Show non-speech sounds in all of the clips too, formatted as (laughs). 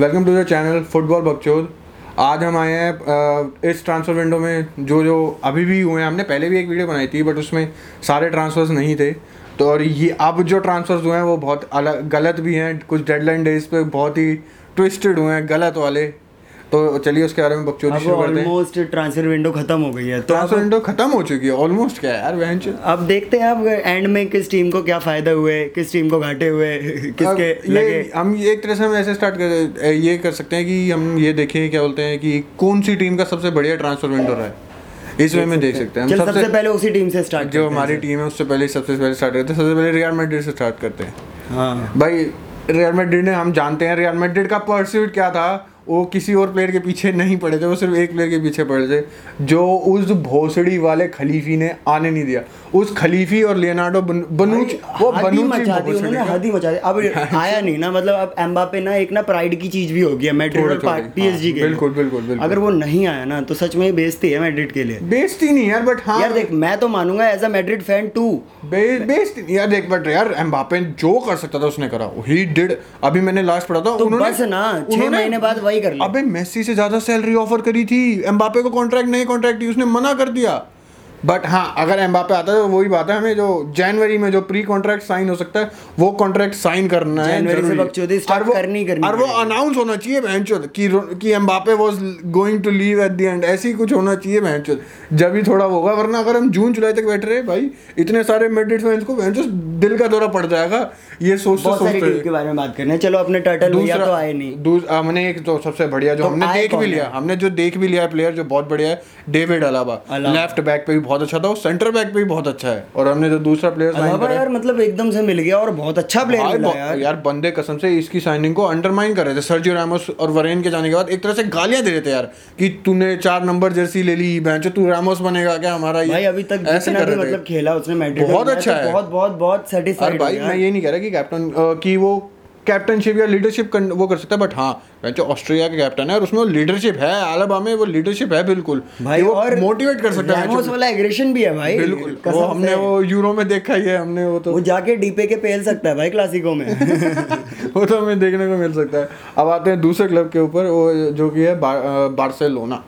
Welcome to the channel football बकचोद आज हम आए हैं इस ट्रांसफ़र विंडो में जो जो अभी भी हुए हैं। हमने पहले भी एक वीडियो बनाई थी बट उसमें सारे ट्रांसफ़र्स नहीं थे। तो और ये, अब जो ट्रांसफ़र्स हुए हैं, वो बहुत अलग, गलत भी हैं। कुछ डेडलाइन डेज़ पे बहुत ही ट्विस्टेड हुए हैं, गलत वाले। तो चलिए उसके बारे में बकचोदी शुरू करते हैं। ऑलमोस्ट ट्रांसफ़र विंडो खत्म हो गई है। तो ट्रांसफ़र विंडो खत्म हो चुकी है ऑलमोस्ट क्या है यार वहन अब देखते हैं अब एंड में किस टीम को क्या फ़ायदा हुए किस टीम को घाटे हुए किसके लगे। हम एक तरह से हम ऐसे स्टार्ट कर ये कर सकते हैं कि हम ये देखें क्या बोलते हैं कि कौन सी टीम का सबसे बढ़िया ट्रांसफ़र विंडो रहा है। इस वे में देख सकते हैं। सबसे पहले उसी टीम से स्टार्ट जो हमारी टीम है उससे पहले सबसे पहले स्टार्ट करते हैं। सबसे पहले रियल मैड्रिड से स्टार्ट करते हैं। हाँ। भाई रियल मैड्रिड ने हम जानते हैं रियल मैड्रिड का परस्यूट क्या था? वो किसी और प्लेयर के पीछे नहीं पड़े थे वो सिर्फ़ एक प्लेयर के पीछे पड़े थे जो उस भोसड़ी वाले खलीफी ने आने नहीं दिया। उस खलीफी और लियोनार्डो बन, बनुच वो हद बनुची मचा दी भोसड़ी उन्होंने का- हद ही मचा दी। अब (laughs) आया नहीं ना मतलब अब एम्बापे ना एक ना प्राइड की चीज़ भी हो गया मैड्रिड और पीएसजी हाँ, के बिल्कुल, बिल्कुल। अगर वो नहीं आया ना तो सच में बेइज्जती है मैड्रिड के लिए। बेइज्जती नहीं यार बट हाँ। यार देख मैं तो मानूँगा as a Madrid fan too बेइज्जती यार देख बट यार एम्बापे जो कर सकता था उसने करा। ही डिड अभी मैंने लास्ट पढ़ा था तो बस ना, छह महीने बाद वही कर लिया। अबे, मेसी से ज़्यादा सैलरी ऑफ़र करी थी, एम्बापे को कॉन्ट्रैक्ट नहीं कॉन्ट्रैक्ट थी, उसने मना कर दिया बट हाँ अगर एम्बापे आता है तो वही बात है हमें जो जनवरी में जो प्री कॉन्ट्रैक्ट साइन हो सकता है वो कॉन्ट्रैक्ट साइन करना है जनवरी और वो- करनी करनी और वो अनाउंस होना चाहिए बहनचोद कि कि Mbappe was going to leave at the end ऐसे ही कुछ होना चाहिए बहनचोद जब ही थोड़ा होगा वरना अगर हम जून जुलाई तक बैठ रहे भाई इतने सारे मैड्रिड फैंस को बहनचोद दिल का दौरा पड़ जाएगा ये सोच सोचते के बारे में बात करने हैं। चलो अपने टर्टल भैया तो आए नहीं। हमने एक तो सबसे बढ़िया जो तो हमने देख भी लिया हमने जो देख भी लिया है प्लेयर जो बहुत बढ़िया है डेविड अलावा। लेफ़्ट बैक पे भी बहुत अच्छा था और सेंटर बैक पे भी बहुत अच्छा है। और हमने जो दूसरा प्लेयर साइन करा। यार मतलब एकदम से मिल गया और बहुत अच्छा प्लेयर मिला यार। यार बंदे कसम से इसकी साइनिंग को अंडरमाइन कर रहे थे। सर्जियो रामोस और वरेन के जाने के बाद एक तरह से गालियाँ दे रहे थे यार कि तूने चार नंबर जर्सी ले ली बेंच तू रामोस बनेगा क्या हमारा भाई अभी तक ऐसे कर रहे मतलब खेला उसने मैड्रिड बहुत अच्छा तो है। बहुत बहुत बहुत सेटिस्फाइड भाई मैं ये नहीं कह रहा कि कैप्टन की वो कैप्टनशिप या लीडरशिप वो कर सकता है बट हाँ जो ऑस्ट्रेलिया का कैप्टन है और उसमें वो लीडरशिप है आलाबा में वो लीडरशिप है बिल्कुल। भाई वो और मोटिवेट कर सकता है। वाला एग्रेशन भी है भाई। बिल्कुल वो हमने वो यूरो में देखा ही है हमने वो तो वो जाके डीपे के पेल सकता है भाई क्लासिको में। (laughs) वो तो हमें देखने को मिल सकता है। अब आते हैं दूसरे क्लब के ऊपर वो जो कि है बार, बार्सिलोना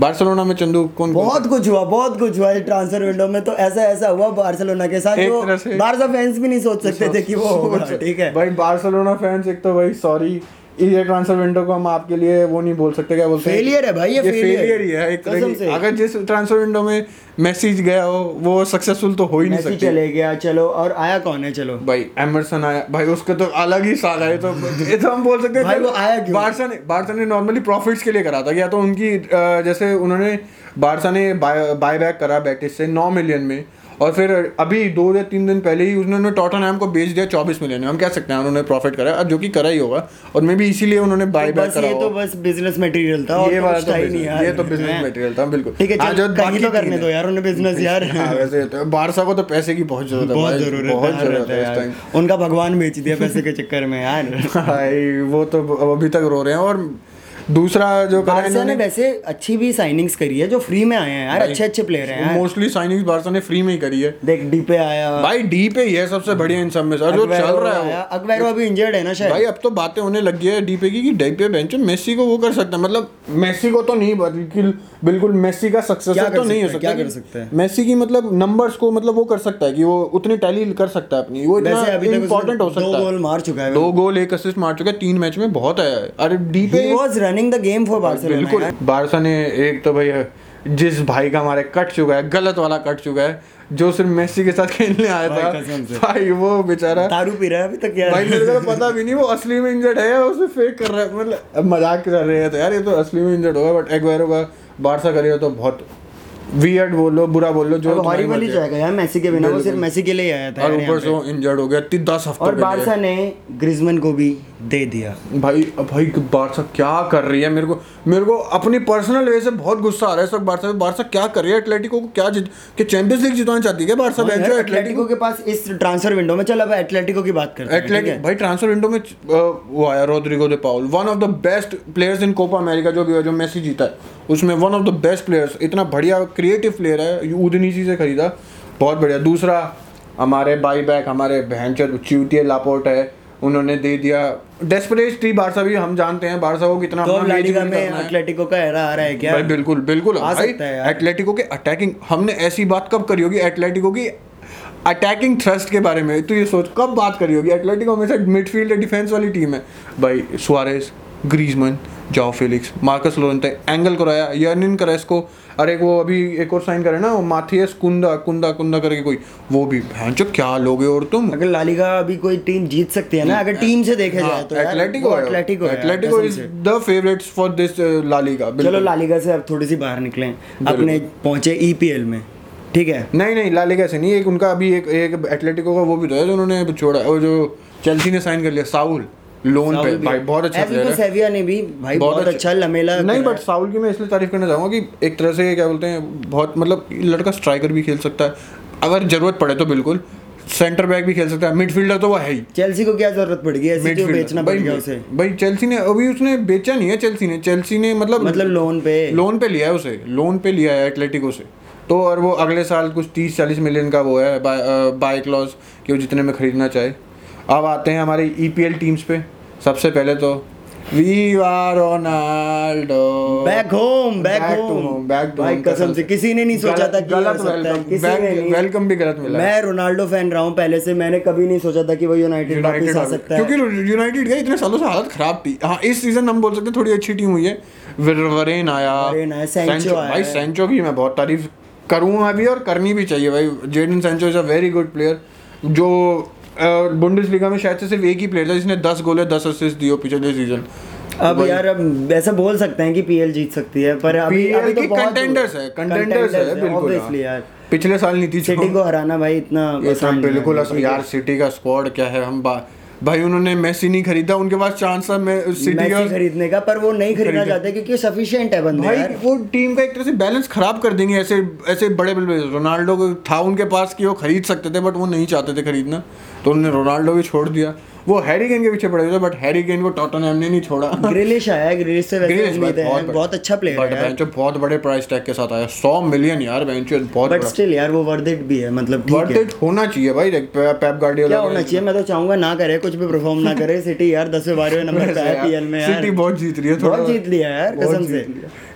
बार्सिलोना में चंदू कौन बहुत कुछ हुआ बहुत कुछ हुआ ट्रांसफ़र विंडो में। तो ऐसा ऐसा हुआ बार्सिलोना के साथ जो बारसा फैंस भी नहीं सोच सकते थे कि वो होगा ठीक है। भाई बार्सिलोना फैंस एक तो भाई सॉरी ये ट्रांसफ़र विंडो को हम आपके लिए वो नहीं बोल सकते क्या बोलते हैं? Failure है भाई, ये failure फेलियर ही है एक तरह से। अगर जिस ट्रांसफ़र विंडो में मैसेज गया हो वो सक्सेसफुल तो हो ही नहीं सकती। चले गया चलो और आया कौन है चलो? भाई एमरसन आया। भाई उसका तो अलग ही साल है तो ये तो हम बोल सकते हैं भाई, वो आया क्यों? बारसा ने बारसा ने नॉर्मली प्रॉफिट्स के लिए करा था या तो उनकी जैसे उन्होंने बारसा ने बाय बैक करा बैटिस से नौ मिलियन में और फिर अभी दो या तीन दिन पहले ही उन्होंने टॉटनहैम को बेच दिया चौबीस मिलियन में हम कह सकते हैं उन्होंने प्रॉफिट करा अब जो कि करा ही होगा। और मे भी इसीलिए उन्होंने बाय बैक करा ये तो बस बिज़नेस मटेरियल था ये तो वाला तो यार। ये तो बिज़नेस हैं? मटेरियल था बिल्कुल। ठीक है हाँ, जो बाकी तो करने दो यार उन्हें बिज़नेस (laughs) यार। हाँ, वैसे तो बारसा को तो पैसे की बहुत ज़रूरत है बहुत ज़रूरत बहुत है ज़रूरत है इस यार। टाइम उनका भगवान बेच दिया पैसे के चक्कर में यार। (laughs) भाई वो तो अभी तक रो रहे हैं और दूसरा जो बारसा ने वैसे अच्छी भी साइनिंग्स करी है जो फ्री में आए हैं यार अच्छे अच्छे प्लेयर हैं मोस्टली साइनिंग्स बारसा ने फ्री में ही करी है। देख डीपे आया। भाई डी पे ही है सबसे बढ़िया इन सब में से। और जो चल रहा है अग्वेरो अभी इंजर्ड है ना शायद। भाई अब तो बातें होने लग गई है डी पे की कि डी पे बेंच मेसी को वो कर सकता है। मतलब मेसी को तो नहीं बिल्कुल बिल्कुल मेसी का क्या सक्सेसर तो नहीं हो सकता है, क्या कर सकता है? मेसी की मतलब नंबर्स को मतलब वो कर सकता है कि वो उतनी टैली कर सकता है अपनी। वो इतना वैसे अभी इंपॉर्टेंट हो सकता दो है। गोल मार चुका है। दो गोल एक असिस्ट मार चुका है तीन मैच में बहुत आया है। अरे Depay was running the game for Barcelona बिल्कुल। बारसा ने एक तो भाई जिस भाई का हमारे कट चुका है गलत वाला कट चुका है जो सिर्फ़ मेसी के साथ खेलने आया था भाई वो बेचारा दारू पी रहा है अभी तक यार। भाई मेरे को तो पता भी नहीं वो असली में इंजर्ड है या उसे फेक कर रहा है? मतलब मज़ाक कर रहे हैं तो यार ये तो असली में इंजर्ड होगा बट एग्वायरो का बारसा करिए तो बहुत वियर्ड बोल बुरा बोल जो अब तुम्हारी हॉरिबल ही मर्ज़ी है। जाएगा यार मेसी के बिना वो सिर्फ़ मेसी के लिए आया था और यार ऊपर से इंजर्ड हो गया ती- दस हफ्तों और बारसा ने ग्रिजमैन को भी दे दिया। भाई भाई बारसा क्या कर रही है? मेरे को मेरे को अपनी पर्सनल वे से बहुत गुस्सा आ रहा है इस वक्त बारसा बारसा क्या कर रही है? एटलेटिको को क्या जीत के चैंपियंस लीग जितवाना चाहती है बारसा बेंच एटलेटिको के पास इस ट्रांसफ़र विंडो में चल अब एटलेटिको की बात करते हैं एटलेटिक भाई ट्रांसफ़र विंडो में वो आया Rodrigo de Paul one of the best players in Copa America जो भी है जो मेसी जीता है उसमें one of the best players इतना बढ़िया क्रिएटिव प्लेयर है उदनीसी से खरीदा बहुत बढ़िया। दूसरा हमारे बाई बैक हमारे बहन चूतिया लापोर्ट है उन्होंने दे दिया। डेस्परेट थी बारसा भी हम जानते हैं बारसा को कितना तो लालिगा में। एटलेटिको का एरा आ रहा है क्या? भाई बिल्कुल बिल्कुल। आ सकता है एटलेटिको के अटैकिंग हमने ऐसी बात कब करी होगी? एटलेटिको की अटैकिंग थ्रस्ट के बारे में। तो ये सोच कब बात करी होगी? एटलेटिको हमेशा मिडफील्ड डिफेंस वाली टीम है। भाई Suarez Griezmann Joao Felix Marcos Llorente Angel Correa यर्निन करेस्को अरे वो अभी एक और साइन करे ना वो माथियस कुंदा कुंदा कुंदा करके कोई। वो भी भैंचो क्या लोगे और तुम? अगर लालिगा अभी कोई टीम जीत सकती है ना अगर टीम से देखे हाँ, जाए तो Atletico Atletico Atletico is the favourites for this La Liga चलो लालिगा से अब थोड़ी सी बाहर निकलें अपने पहुँचे ईपीएल में ठीक है? नहीं नहीं लालिगा से नहीं एक उनका अभी एक एक एटलेटिको का वो भी तो है जो उन्होंने छोड़ा वो जो चेल्सी ने साइन कर लिया साउल लोन पे। भाई बहुत अच्छा प्लेयर है। सेविया ने भी भाई बहुत अच्छा। लमेला नहीं बट साउल की मैं इसलिए तारीफ़ करना चाहूँगा कि एक तरह से क्या बोलते हैं बहुत मतलब लड़का स्ट्राइकर भी खेल सकता है। अगर ज़रूरत पड़े तो बिल्कुल। सेंटर बैक भी खेल सकता है। मिडफील्डर तो वो है ही। चेल्सी को क्या ज़रूरत पड़ गई? ऐसे क्यों बेचना पड़ गया उसे। भाई चेल्सी ने अभी उसने बेचा नहीं है चेल्सी ने। चेल्सी ने मतलब मतलब लोन पे। लोन पे लिया है उसे। लोन पे लिया है एटलेटिको से। तो और वो अगले साल कुछ तीस चालीस मिलियन का वो है बाय क्लॉज कि वो जितने में खरीदना चाहे। अब आते हैं हमारे ईपीएल टीम्स पे। सबसे पहले तो viva Ronaldo back home back home home, back to भाई कसम से किसी ने नहीं सोचा था कि गलत सकता वेलकम किसी ने नहीं। वेलकम भी गलत मिला। मैं रोनाल्डो फ़ैन रहा हूँ पहले से मैंने कभी नहीं सोचा था कि वो यूनाइटेड वापस आ सकता है। क्योंकि यूनाइटेड का इतने सालों से हालत खराब थी। हाँ इस सीज़न हम बोल सकते हैं थोड़ी अच्छी टीम हुई है। वर- वरेन आया। सैंचो भाई। सैंचो की मैं बहुत तारीफ़ करूँगा भी और करनी भी चाहिए भाई। Jadon Sancho is a very good player जो बुंडेसलीगा में शायद से सिर्फ़ एक ही प्लेयर था जिसने 10 गोल 10 असिस्ट दिए पिछले सीज़न अब यार अब ऐसा बोल सकते हैं कि पीएल जीत सकती है पर अभी अभी तो कंटेंडर्स है कंटेंडर्स है बिल्कुल हाँ। यार। पिछले साल थी सिटी को हराना भाई इतना। बिल्कुल यार सिटी का स्क्वाड क्या है? हम बा- भाई उन्होंने मेसी नहीं खरीदा उनके पास चांस था मैं सिटी मैसी का खरीदने का पर वो नहीं खरीदना चाहते क्योंकि सफिशिएंट है बंदे भाई यार। वो टीम का एक तरह से बैलेंस खराब कर देंगे ऐसे ऐसे बड़े बड़े रोनाल्डो था उनके पास कि वो खरीद सकते थे बट वो नहीं चाहते थे खरीदना तो उन्होंने रोनाल्डो भी छोड़ दिया। वो हैरी गेन के पीछे पड़े थे बट हैरी गेन को टॉटनहैम ने नहीं छोड़ा। ग्रिलिश आया ग्रिलिश से वैसे उम्मीदें हैं बहुत अच्छा प्लेयर है बेंचो बहुत बड़े प्राइस टैग के साथ आया। 100 मिलियन यार बेंचो बहुत बट स्टिल यार वो वर्थ इट भी है मतलब वर्थ इट होना चाहिए भाई पेप क्या गार्डियोला होना चाहिए? मैं तो चाहूँगा ना करे कुछ भी परफॉर्म ना करे। (laughs) सिटी यार दसवें बारहवें नंबर पे है पीएल में यार। सिटी बहुत जीत रही है बहुत जीत लिया यार कसम से।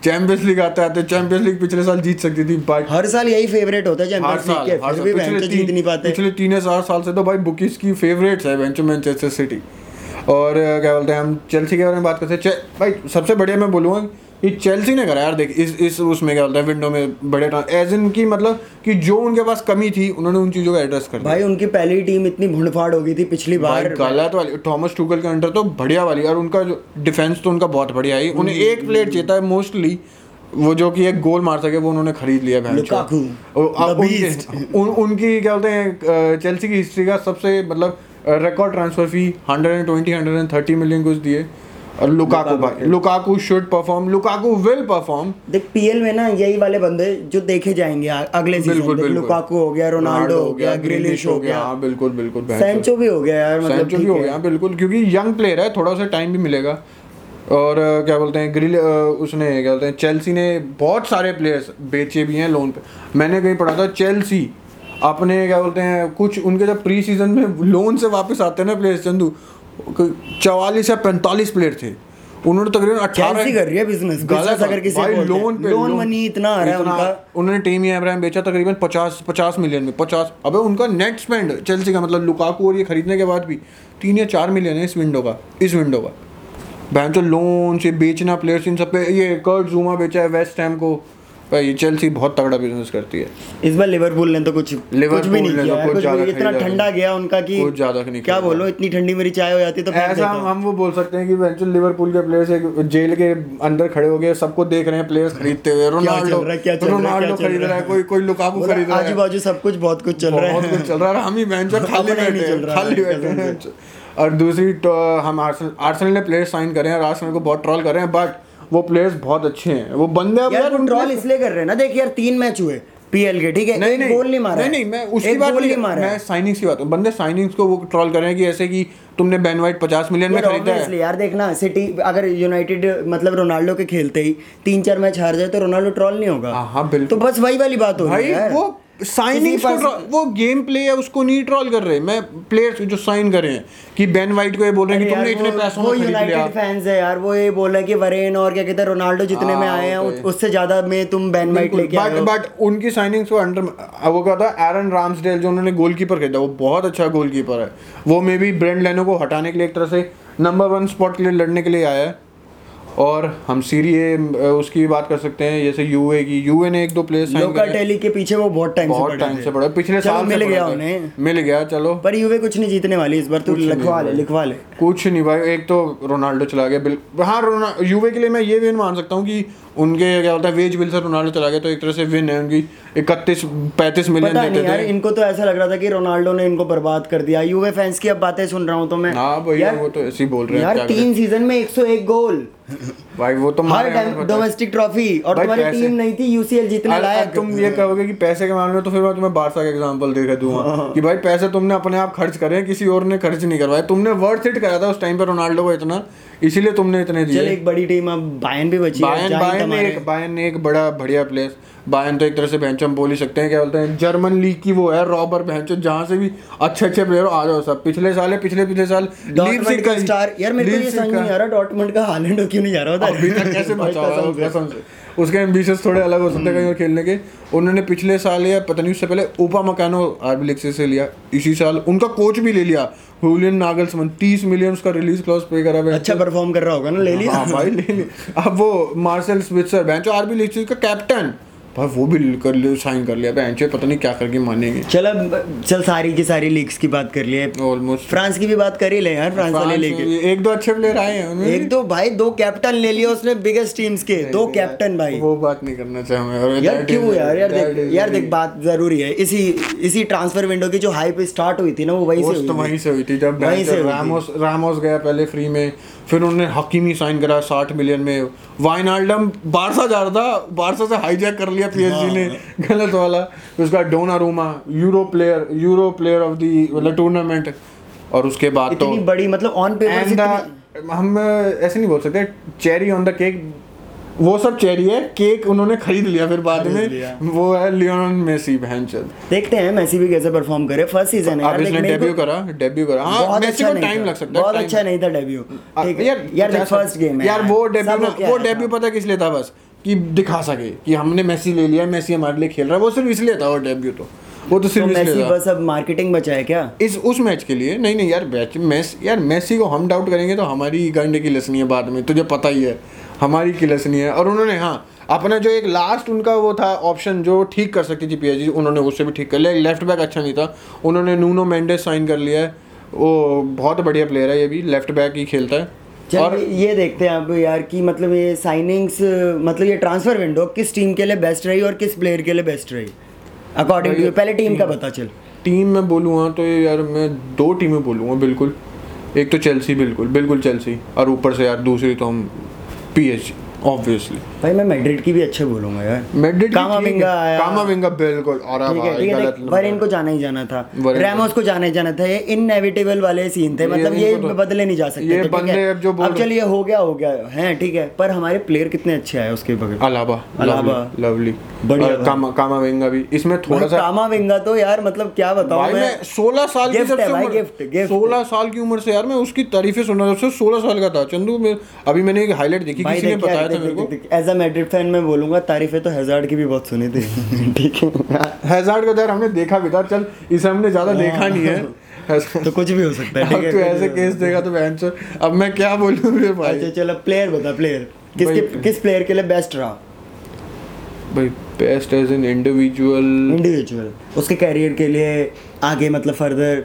चैंपियंस लीग आता है तो चैंपियंस लीग पिछले साल जीत सकती थी बट हर साल यही फेवरेट होता है चैंपियंस लीग के फिर भी बेंच जीत नहीं पाते। पिछले तीन या चार साल से तो भाई बुकीज की फेवरेट्स है बेंच मैनचेस्टर सिटी और क्या बोलते हैं हम चेल्सी के बारे में बात करते हैं। भाई सबसे बढ़िया मैं बोलूँगा कि चेल्सी ने करा यार देख इस इस उसमें क्या बोलते हैं विंडो में बड़े एज इन की मतलब कि जो उनके पास कमी थी उन्होंने उन चीज़ों का एड्रेस कर दिया। भाई उनकी पहली टीम इतनी भुंडफाड़ हो गई थी पिछली बार। गलत वाली थॉमस टूकल के अंडर तो बढ़िया वाली और उनका जो डिफेंस तो उनका बहुत बढ़िया है। उन्हें हम्म। एक प्लेयर चाहिए है मोस्टली वो जो कि एक गोल मार सके वो उन्होंने खरीद लिया अब. उन, उनकी क्या बोलते हैं चेल्सी की हिस्ट्री का सबसे मतलब रिकॉर्ड ट्रांसफ़र फ़ी 120 130 मिलियन कुछ दिए और लुकाकू भाई Lukaku should perform Lukaku will perform देख पीएल में ना यही वाले बंदे जो देखे जाएँगे अगले सीज़न बिल्कुल लुकाकू हो गया रोनाल्डो हो गया ग्रिलिश हो गया। हाँ बिल्कुल बिल्कुल सैंचो भी हो गया यार मतलब सैंचो भी हो गया बिल्कुल क्योंकि यंग प्लेयर है थोड़ा सा टाइम भी मिलेगा। और क्या बोलते हैं ग्रिल उसने क्या बोलते हैं चेल्सी ने बहुत सारे प्लेयर्स बेचे भी हैं लोन पे। मैंने कहीं पढ़ा था चेल्सी अपने क्या बोलते हैं कुछ उनके जब प्री सीज़न में लोन से वापस आते हैं ना प्लेयर्स चंदू चवालीस या पैंतालीस प्लेयर थे। उन्होंने तकरीबन अठारह कर रही है बिज़नेस गलत अगर किसी भाई लोन पे लोन मनी इतना आ रहा है उनका। उन्होंने टीम अब्राहम बेचा तकरीबन पचास पचास मिलियन में पचास अबे उनका नेट स्पेंड चेल्सी का मतलब लुकाकू और ये खरीदने के बाद भी तीन या चार मिलियन है इस विंडो का इस विंडो का। बैंक तो लोन से बेचना प्लेयर्स इन सब पे ये कर्ट जूमा बेचा है वेस्ट हैम को। भाई चेल्सी बहुत तगड़ा बिज़नेस करती है। इस बार लिवरपूल ने तो कुछ कुछ भी नहीं तो किया कुछ कुछ इतना ठंडा गया उनका कि कुछ ज़्यादा नहीं क्या बोलो इतनी ठंडी मेरी चाय हो जाती तो ऐसा हम हम वो बोल सकते हैं कि वेंचुअल लिवरपूल के प्लेयर्स एक जेल के अंदर खड़े हो गए सबको देख रहे हैं प्लेयर्स खरीदते हुए। रोनाल्डो चल क्या चल रहा है, रोनाल्डो खरीद रहा है? कोई कोई लुकाकू खरीद रहा है। आजू बाजू सब कुछ बहुत कुछ चल रहा है। बहुत कुछ चल रहा है। हम ही बेंच खाली बैठे हैं (laughs) खाली बैठे हैं। और दूसरी तो हम आर्सेनल आर्सेनल ने प्लेयर साइन करे हैं और आर्सेनल को बहुत ट्रॉल कर रहे हैं बट वो प्लेयर्स बहुत अच्छे हैं। वो बंदे अब यार कंट्रोल इसलिए कर रहे हैं ना देख यार तीन मैच हुए पीएल के ठीक है? नहीं नहीं गोल नहीं मारा नहीं नहीं मैं उसकी बात नहीं मारा मैं साइनिंग्स की बात हूँ। बंदे साइनिंग्स को वो ट्रॉल कर रहे हैं कि ऐसे कि तुमने बेन वाइट पचास मिलियन में खरीदा है। यार देखना सिटी अगर यूनाइटेड मतलब रोनाल्डो के खेलते ही तीन चार मैच हार जाए तो रोनाल्डो ट्रॉल नहीं होगा। हाँ, हाँ, बिल्कुल। तो बस वही वाली बात हो रही है वो साइनिंग वो गेम प्ले है उसको नहीं ट्रॉल कर रहे मैं प्लेयर्स जो साइन कर रहे हैं कि बेन वाइट को ये बोल रहे हैं कि तुमने इतने पैसों में खरीद लिया। यूनाइटेड फैंस है यार वो ये बोल रहे हैं कि वरेन और क्या कहते हैं रोनाल्डो जितने में हाँ, आए हैं वो तो। उससे ज़्यादा में तुम बैन वाइट लेके आए बट हो। बट उनकी साइनिंग्स को अंडर वो क्या था एरन रामसडेल जो उन्होंने गोलकीपर खरीदा वो बहुत अच्छा गोलकीपर है। वो मे बी ब्रेंड लेनो को हटाने के लिए एक तरह से नंबर वन स्पॉट के लिए लड़ने के लिए आया है। और हम सीरी उसकी भी बात कर सकते हैं जैसे यूए की। यूए ने एक दो प्लेस साइन लोका टेली के पीछे वो बहुत टाइम बहुत टाइम से पड़ा। पिछले साल मिल गया उन्हें। मिल गया चलो। पर यूए कुछ नहीं जीतने वाली इस बार तू लिखवा ले लिखवा ले। कुछ नहीं भाई एक तो रोनाल्डो चला गया बिल्कुल हाँ यूए के लिए मैं ये भी मान सकता हूँ कि उनके क्या होता है वेज बिल से रोनाल्डो चला गया तो एक तरह से विन है उनकी। इकतीस पैंतीस मिलियन देते थे। इनको तो ऐसा लग रहा था कि रोनाल्डो ने इनको बर्बाद कर दिया। यूवे फैंस की अब बातें सुन रहा हूँ तो मैं। हाँ भैया वो तो ऐसे ही बोल रहे हैं यार तीन सीज़न में 101 गोल भाई वो तो हर टाइम डोमेस्टिक ट्रॉफी और तुम्हारी टीम नहीं थी यूसीएल जीतने लायक। तुम ये कहोगे कि पैसे के मामले में तो फिर मैं तुम्हें बारसा का एग्जांपल दे दूँगा। हाँ। कि भाई पैसे तुमने अपने आप खर्च करे किसी और ने खर्च नहीं करवाया तुमने वर्थ इट करा था उस टाइम पर रोनाल्डो को इतना इसीलिए तुमने इतने चल दिए एक बड़ी टीम अब बायन भी बची बायन जाएँ बायन ने एक बायन एक बड़ा बढ़िया प्लेस बायन तो एक तरह से भैंचो हम बोल ही सकते हैं क्या बोलते हैं? जर्मन लीग की वो है रॉबर भैंचो जहाँ से भी अच्छे अच्छे प्लेयर आ जाओ सब। पिछले साल है पिछले पिछले साल डॉर्टमंड का स्टार यार मेरे को ये समझ नहीं आ रहा डॉर्टमंड का हालैंड क्यों नहीं जा रहा? उधर। अभी तक कैसे (laughs) बचा हुआ है। उसके एम्बिशंस थोड़े अलग हो सकते हैं कहीं और खेलने के। उन्होंने पिछले साल या पता नहीं उससे पहले ओपा मकानो आरबी लेक्सिस से लिया। इसी साल उनका कोच भी ले लिया। हुलियन नागल्समन 30 मिलियन उसका रिलीज़ क्लॉज पे करा हुआ है। अच्छा परफॉर्म कर रहा होगा ना ले लिया हाँ भाई ले लिया अब वो मार्शल स्विट्सर बेंचो आरबी लेक्सिस का कैप्टन भाई वो भी कर लिया साइन कर लिया। बेंचो पता नहीं क्या करके मानेंगे। चल अब चल सारी की सारी लीग्स की बात कर लिए। ऑलमोस्ट फ्रांस की भी बात कर ही ले यार फ्रांस वाले लेके। एक दो अच्छे प्लेयर आए हैं एक दो भाई दो कैप्टन ले लिया उसने बिगेस्ट टीम्स के। दो कैप्टन भाई। वो बात नहीं करना चाहूँगा यार क्यों यार? यार देख यार देख बात ज़रूरी है। इसी इसी ट्रांसफ़र विंडो की जो हाइप स्टार्ट हुई थी ना वो वहीं से तो। वहीं से हुई थी जब वहीं से रामोस रामोस गया पहले फ्री में। फिर उन्होंने हकीमी साइन करा साठ मिलियन में। वाइनाल्डम बारसा जा रहा था बारसा से हाईजैक कर लिया पीएसजी ने। गलत वाला। उसका Donnarumma Euro player Euro player of the मतलब टूर्नामेंट और उसके बाद तो बड़ी मतलब ऑन पेपर हम ऐसे नहीं बोल सकते। चेरी ऑन द केक वो सब चेरी है केक उन्होंने खरीद लिया फिर बाद में वो है लियोन मेसी बहनचोद देखते हैं मेसी भी कैसे परफॉर्म करे फ़र्स्ट सीज़न है यार इसने डेब्यू करा डेब्यू करा। हाँ मेसी अच्छा को टाइम लग सकता है बहुत अच्छा नहीं था डेब्यू यार यार फ़र्स्ट गेम है यार वो डेब्यू वो डेब्यू पता किस लिए था बस? कि दिखा सके कि हमने मेसी ले लिया मेसी हमारे लिए खेल रहा है वो सिर्फ़ इसलिए था वो डेब्यू तो। वो तो तो सिर्फ़ मेसी इसलिए बस अब मार्केटिंग बचा है क्या? इस उस मैच के लिए नहीं नहीं यार मैच मैच यार मेसी को हम डाउट करेंगे तो हमारी गंडे की लसनी है बाद में तुझे पता ही है हमारी की लसनी है और उन्होंने हाँ अपना जो एक लास्ट उनका वो था ऑप्शन जो ठीक कर सकती थी पीएचडी उन्होंने उससे भी ठीक कर लिया। लेफ़्ट बैक अच्छा नहीं था उन्होंने नूनो मेंडेस साइन कर लिया है। वो बहुत बढ़िया प्लेयर है ये भी लेफ़्ट बैक ही खेलता है। और ये देखते हैं अब यार कि मतलब ये साइनिंग्स मतलब ये ट्रांसफ़र विंडो किस टीम के लिए बेस्ट रही और किस प्लेयर के लिए बेस्ट रही? अकॉर्डिंग टू पहले टीम का बता चल। टीम में बोलूँगा तो ये यार मैं दो टीमें बोलूँगा बिल्कुल। एक तो चेल्सी बिल्कुल बिल्कुल चेल्सी और ऊपर से यार दूसरी तो हम पीएचडी ऑब्वियसली भाई मैं मैड्रिड की भी अच्छे बोलूँगा यार। मैड्रिड कामाविंगा आया। कामाविंगा बिल्कुल और ठीक है ठीक है गलत देख, वरेन जाना ही जाना था। रैमोस को जाना ही जाना था। ये इनएविटेबल वाले सीन थे। मतलब ये तो- बदले नहीं जा सकते ये बंदे अब जो बोल अब चलिए हो गया हो गया। है ठीक है। पर हमारे प्लेयर कितने अच्छे आए उसके बगैर। अलावा अलावा। लवली बढ़िया कामा कामाविंगा भी। इसमें थोड़ा सा कामाविंगा तो यार मतलब क्या बताऊँ भाई मैं। मैं 16 साल की सबसे भाई, उम्र gift, gift। 16 साल की उम्र से यार मैं उसकी तारीफें सुन रहा था। उससे 16 साल का था। चंदू मैं अभी मैंने एक हाईलाइट देखी किसी ने बताया था मेरे को? एज अ मैड्रिड फ़ैन मैं बोलूँगा तारीफें तो हैजार्ड की भी बहुत सुनी थी। (laughs) ठीक है। हैजार्ड का तो यार हमने देखा भी था चल इसे हमने ज़्यादा देखा नहीं है। (laughs) तो कुछ भी हो सकता है है तू ऐसे केस देगा तो बहन चो, अब मैं क्या बोलूँ रे भाई? अच्छा चलो प्लेयर बता प्लेयर किसके किस प्लेयर के लिए बेस्ट रहा? भाई best as an individual individual उसके कैरियर के लिए आगे मतलब फर्दर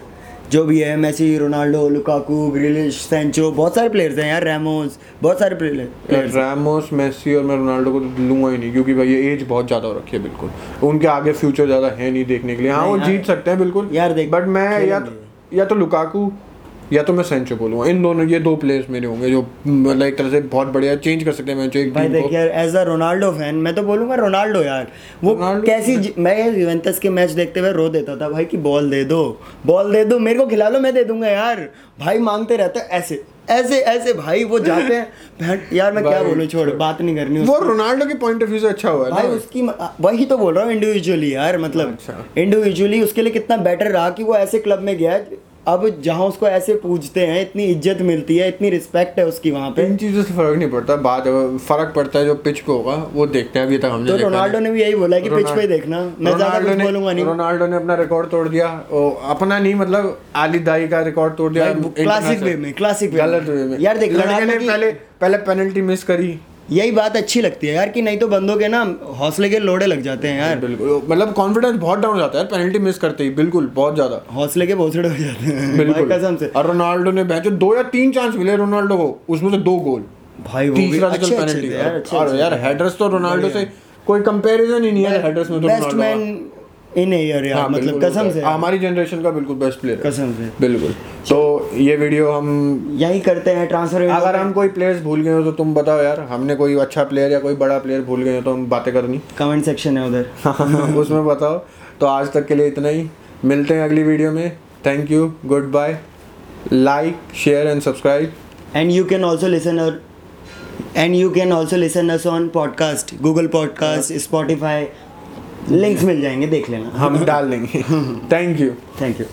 जो भी है Messi Ronaldo Lukaku Grealish Sancho बहुत सारे प्लेयर्स हैं यार रैमोस बहुत सारे प्लेयर रेमोस मेसी और मैं रोनाल्डो को तो लूँगा ही नहीं क्योंकि भाई ये एज बहुत ज़्यादा हो रखी है बिल्कुल। उनके आगे फ्यूचर ज़्यादा है नहीं देखने के लिए। हाँ वो जीत सकते हैं बिल्कुल। यार देख, बट मैं या या तो लुकाकू या तो मैं सेंचो बोलूँगा। इन दोनों ये दो प्लेयर्स मेरे होंगे जो एक तरह से बहुत बढ़िया चेंज कर सकते हैं मैच एक भाई देख यार एज अ रोनाल्डो फ़ैन मैं तो बोलूँगा रोनाल्डो यार। वो रोनाल्डो- कैसी मैं यूवेंटस के मैच देखते हुए रो देता था भाई कि बॉल दे दो बॉल दे दो मेरे को खिला लो मैं दे दूँगा यार। भाई मांगते रहते ऐसे ऐसे ऐसे भाई वो जाते हैं। (laughs) यार मैं क्या बोलूँ छोड़ बात नहीं करनी वो। रोनाल्डो के पॉइंट ऑफ़ व्यू से अच्छा हुआ भाई उसकी वही तो बोल रहा हूँ इंडिविजुअली यार मतलब। अच्छा। इंडिविजुअली उसके लिए कितना बेटर रहा कि वो ऐसे क्लब में गया अब जहाँ उसको ऐसे पूछते हैं इतनी इज़्ज़त मिलती है इतनी रिस्पेक्ट है उसकी वहाँ पे। इन चीज़ों से फ़र्क नहीं पड़ता। बात फ़र्क पड़ता है जो पिच पे होगा वो देखते हैं अभी तक हमने तो रोनाल्डो ने भी यही बोला कि पिच पे देखना। मैं ज़्यादा कुछ ने बोलूँगा नहीं। रोनाल्डो ने अपना रिकॉर्ड तोड़ दिया। अपना नहीं मतलब आली दाई का रिकॉर्ड तोड़ दिया। क्लासिक वे में क्लासिक वे गलत वे में। यार देख लड़के ने पहले पहले पेनल्टी मिस करी। यही बात अच्छी लगती है यार कि नहीं तो बंदों के ना हौसले के लोड़े लग जाते हैं यार। बिल्कुल। मतलब कॉन्फिडेंस बहुत डाउन जाता है पेनल्टी मिस करते ही बिल्कुल बहुत ज़्यादा। हौसले के भोसड़े हो जाते हैं बिल्कुल। कसम से। और रोनाल्डो ने बैचो दो या तीन चांस मिले रोनाल्डो को उसमें से दो गोल। भाई वो तीसरा पेनल्टी यार यार हेडर्स तो रोनाल्डो से कोई कंपैरिजन ही नहीं है हेडर्स में तो बेस्ट मैन इन ईयर यार हाँ, मतलब कसम से। हमारी जनरेशन का बिल्कुल बेस्ट प्लेयर कसम से। बिल्कुल। तो ये वीडियो हम यही करते हैं ट्रांसफ़र अगर हम कोई प्लेयर्स भूल गए हो तो तुम बताओ यार हमने कोई अच्छा प्लेयर या कोई बड़ा प्लेयर भूल गए हो तो हम बातें करनी। कमेंट सेक्शन है उधर। (laughs) उसमें बताओ। तो आज तक के लिए इतना ही। मिलते हैं अगली वीडियो में। Thank you good bye like share and subscribe and you can also listen or and you can also listen us on podcast google podcast spotify links मिल जाएँगे देख लेना। हम डाल देंगे। Thank you thank you